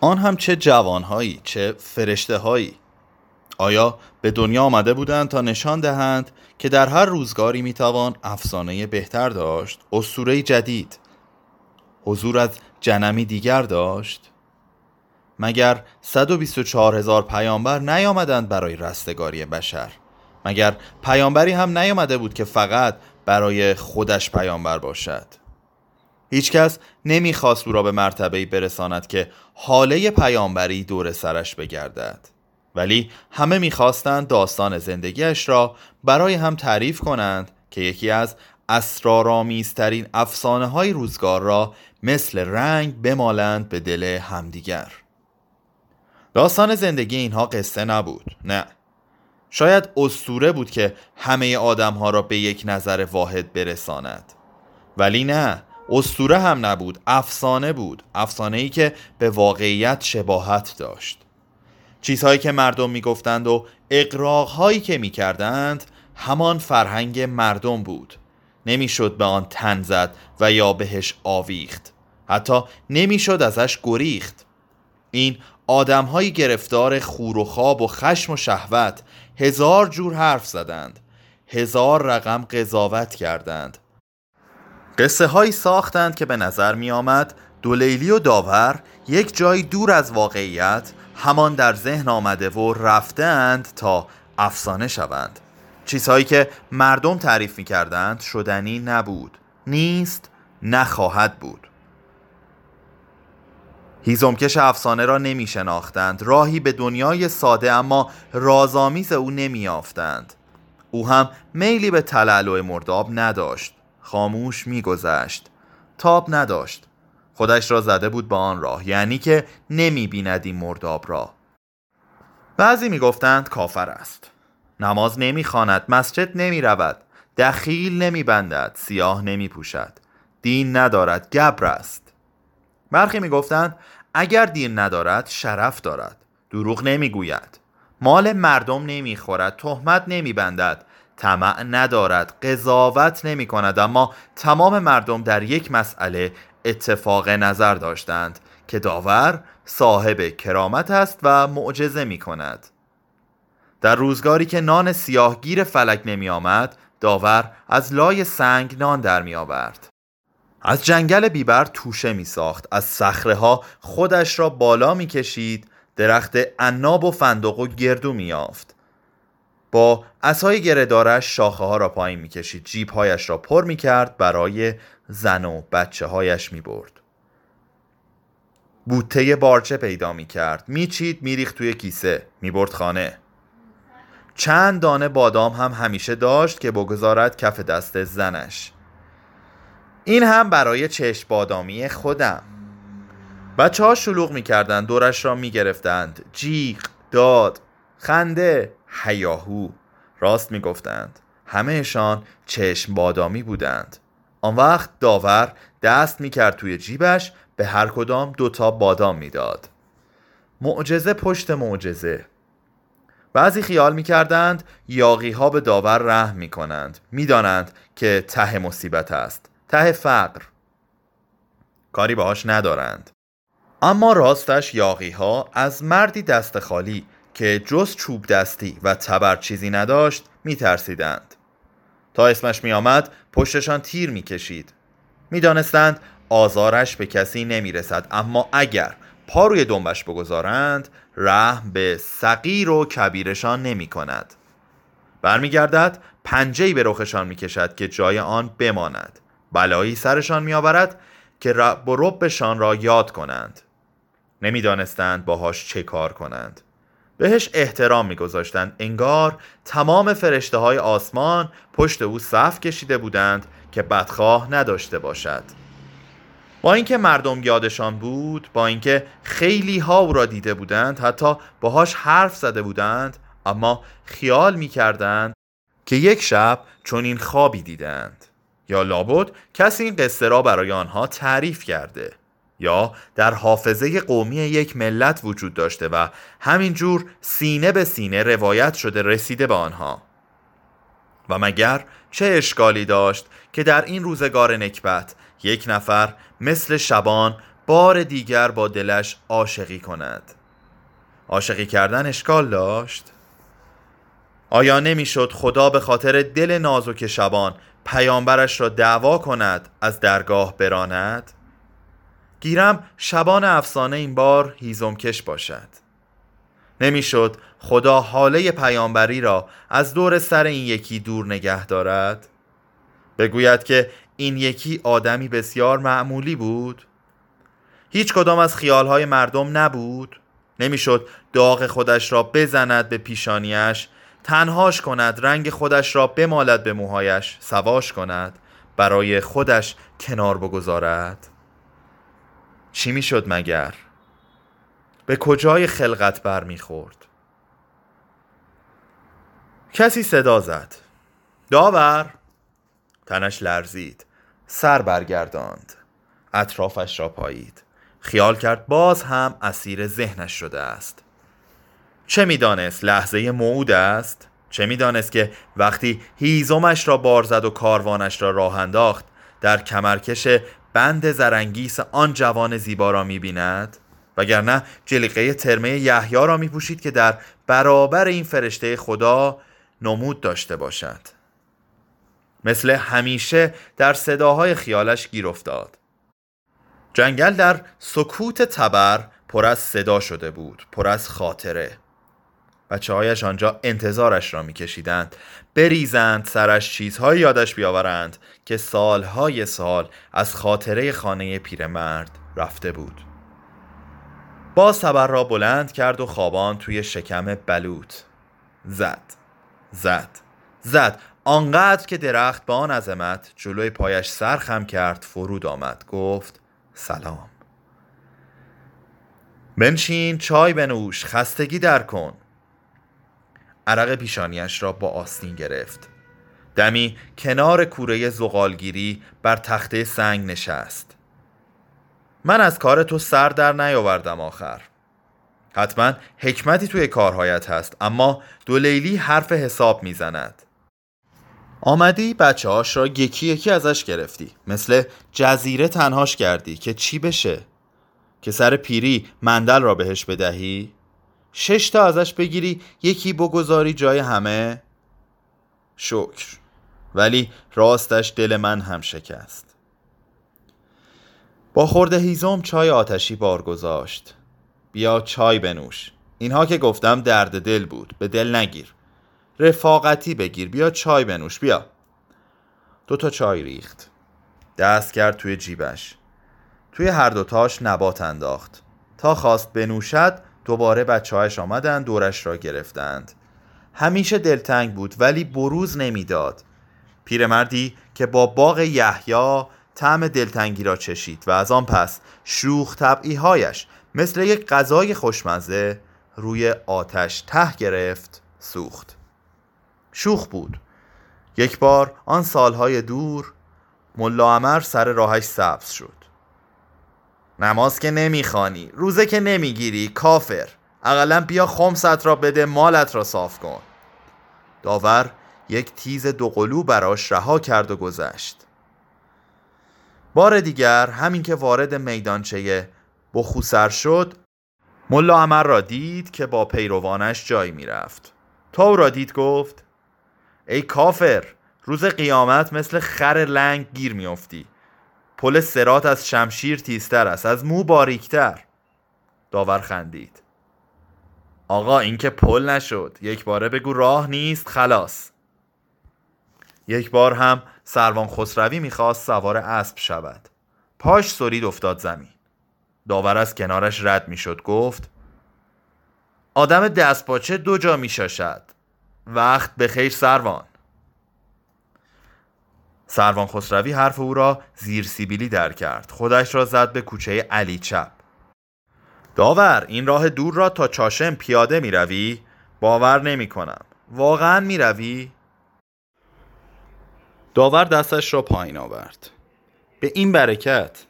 آن هم چه جوانهایی چه فرشته هایی آیا به دنیا آمده بودند تا نشان دهند که در هر روزگاری می‌توان افسانه بهتر داشت؟ اسطوره جدید. حضور از جنمی دیگر داشت. مگر 124 هزار پیامبر نیامدند برای رستگاری بشر؟ مگر پیامبری هم نیامده بود که فقط برای خودش پیامبر باشد؟ هیچکس نمی‌خواست او را به مرتبه برساند که حاله پیامبری دور سرش بگردد. ولی همه می‌خواستند داستان زندگیش را برای هم تعریف کنند که یکی از اسرارآمیزترین افسانه های روزگار را مثل رنگ بمالند به دل همدیگر. داستان زندگی اینها قصه نبود نه. شاید استوره بود که همه آدم ها را به یک نظر واحد برساند. ولی نه. استوره هم نبود افسانه بود افسانه ای که به واقعیت شباهت داشت. چیزهایی که مردم می‌گفتند و اقراقهایی که می‌کردند همان فرهنگ مردم بود. نمی‌شد به آن تن زد و یا بهش آویخت. حتی نمی‌شد ازش گریخت. این آدمهایی گرفتار خور و خواب و خشم و شهوت هزار جور حرف زدند هزار رقم قضاوت کردند. قصه هایی ساختند که به نظر می آمد دولیلی و داور یک جای دور از واقعیت همان در ذهن آمده و رفتند تا افسانه شوند. چیزهایی که مردم تعریف می کردند شدنی نبود نیست نخواهد بود. هیزمکش افسانه را نمی شناختند راهی به دنیای ساده اما رازآمیز او نمی آفتند. او هم میلی به تلالو مرداب نداشت. خاموش میگذشت. تاب نداشت. خودش را زده بود به آن راه یعنی که نمی بیند این مرداب را. بعضی می گفتند کافر است. نماز نمی خاند مسجد نمی رود دخیل نمی بندد سیاه نمی پوشد دین ندارد گبر است. برخی می گفتند اگر دین ندارد شرف دارد دروغ نمی‌گوید مال مردم نمی‌خورد تهمت نمیبندد طمع ندارد قضاوت نمی کند اما تمام مردم در یک مسئله اتفاق نظر داشتند که داور صاحب کرامت است و معجزه می کند در روزگاری که نان سیاهگیر فلک نمی آمد داور از لای سنگ نان در می آورد از جنگل بیبر توشه می ساخت از صخره ها خودش را بالا می کشید درخت عناب و فندق و گردو می یافت با اسای گردارش شاخه ها را پایین می کشید جیب هایش را پر می کرد برای زن و بچه هایش می بوته بارچه پیدا می کرد می می توی کیسه. می برد خانه. چند دانه بادام هم همیشه داشت که بگذارد کف دست زنش. این هم برای چشم بادامی خودم. بچه ها شلوغ می‌کردند دورش را می‌گرفتند. جیغ داد خنده. هیاهو راست می‌گفتند. همهشان چشم بادامی بودند. آن وقت داور دست می‌کرد توی جیبش به هر کدام دوتا بادام می‌داد. معجزه پشت معجزه. بعضی خیال می‌کردند یاقی ها به داور رحم می‌کنند. می‌دانند که ته مصیبت است. ته فقر. کاری باهاش ندارند. اما راستش یاقی ها از مردی دست خالی که جز چوب دستی و تبر چیزی نداشت میترسیدند. تا اسمش میآمد پشتشان تیر می‌کشید. می‌دانستند آزارش به کسی نمی‌رسد اما اگر پا روی دنبش بگذارند رحم به صغیر و کبیرشان نمی کند برمیگردد پنجهی به رخشان می‌کشد که جای آن بماند. بلایی سرشان میآورد که رب و ربشان را یاد کنند. نمی‌دانستند باهاش چه کار کنند. بهش احترام میگذاشتند انگار تمام فرشته های آسمان پشت او صف کشیده بودند که بدخواه نداشته باشد. با اینکه مردم یادشان بود با اینکه خیلی ها او را دیده بودند حتی باهاش حرف زده بودند اما خیال می‌کردند که یک شب چون این خوابی دیدند. یا لابد کسی این قصه را برای آنها تعریف کرده. یا در حافظه قومی یک ملت وجود داشته و همینجور سینه به سینه روایت شده رسیده به آنها. و مگر چه اشکالی داشت که در این روزگار نکبت یک نفر مثل شبان بار دیگر با دلش عاشقی کند؟ عاشقی کردن اشکال داشت؟ آیا نمی‌شد خدا به خاطر دل نازک شبان پیامبرش را دعوا کند از درگاه براند؟ گیرم شبان افسانه این بار هیزمکش باشد. نمی‌شد خدا حاله پیامبری را از دور سر این یکی دور نگه دارد؟ بگوید که این یکی آدمی بسیار معمولی بود. هیچ کدام از خیالهای مردم نبود. نمی‌شد داغ خودش را بزند به پیشانیش تنهاش کند رنگ خودش را بمالد به موهایش سواش کند برای خودش کنار بگذارد. چی می‌شد مگر؟ به کجای خلقت بر می‌خورد کسی صدا زد. داور! تنش لرزید. سر برگرداند. اطرافش را پایید. خیال کرد باز هم اسیر ذهنش شده است. چه می‌دانست لحظه موعود است؟ چه می‌دانست که وقتی هیزمش را بار زد و کاروانش را راه انداخت در کمرکش بند زرنگیس آن جوان زیبا را می‌بیند؟ وگرنه جلیقه ترمه یحیی را میپوشید که در برابر این فرشته خدا نمود داشته باشد. مثل همیشه در صداهای خیالش گیر افتاد. جنگل در سکوت تبر پر از صدا شده بود پر از خاطره. بچه هایش آنجا انتظارش را میکشیدند. بریزند سرش چیزهایی یادش بیاورند که سالهای سال از خاطره خانه پیرمرد رفته بود. باز تبر را بلند کرد و خوابان توی شکم بلوط. زد زد زد. آنقدر که درخت با آن عظمت جلوی پایش سرخم کرد فرود آمد. گفت سلام. بنشین چای بنوش خستگی در کن. عرق پیشانیش را با آستین گرفت. دمی کنار کوره زغالگیری بر تخته سنگ نشست. من از کار تو سر در نیاوردم آخر. حتما حکمتی توی کارهایت هست اما دو لیلی حرف حساب می‌زند. آمدی بچه هاش را یکی یکی ازش گرفتی. مثل جزیره تنهاش کردی که چی بشه؟ که سر پیری مندل را بهش بدهی؟ شش تا ازش بگیری یکی بگذاری جای همه. شکر. ولی راستش دل من هم شکست. با خورده هیزم چای آتشی بار گذاشت. بیا چای بنوش. اینها که گفتم درد دل بود. به دل نگیر. رفاقتی بگیر. بیا چای بنوش. بیا. دو تا چای ریخت. دست کرد توی جیبش. توی هر دوتاش نبات انداخت. تا خواست بنوشد دوباره بچه هایش آمدند دورش را گرفتند. همیشه دلتنگ بود ولی بروز نمی‌داد. پیرمردی که با باغ یحیی طعم دلتنگی را چشید و از آن پس شوخ طبعی هایش مثل یک غذای خوشمزه روی آتش ته گرفت سوخت. شوخ بود. یک بار آن سالهای دور ملا عمر سر راهش سبز شد. نماز که نمی‌خوانی روزه که نمی‌گیری کافر. اقلا بیا خمست را بده مالت را صاف کن. داور یک تیز دوقلو براش رها کرد و گذشت. بار دیگر همین که وارد میدانچه بخوسر شد ملا عمر را دید که با پیروانش جای می‌رفت. تا او را دید گفت ای کافر روز قیامت مثل خر لنگ گیر میافتی. پل سرات از شمشیر تیزتر است از مو باریکتر. داور خندید. آقا این که پل نشد. یک باره بگو راه نیست خلاص. یک بار هم سروان خسروی می‌خواست سوار اسب شود. پاش سرید افتاد زمین. داور از کنارش رد می‌شد گفت آدم دستپاچه دو جا میشاشد. وقت به خیر سروان. سروان خسروی حرف او را زیر سیبیلی در کرد. خودش را زد به کوچه علی چپ. داور این راه دور را تا چاشم پیاده می روی؟ باور نمی کنم. واقعا می روی؟ داور دستش را پایین آورد. به این برکت.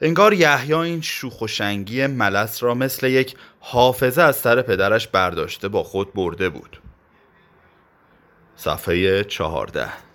انگار یحیی این شوخ و شنگی ملس را مثل یک حافظه از سر پدرش برداشته با خود برده بود. صفحه چهارده.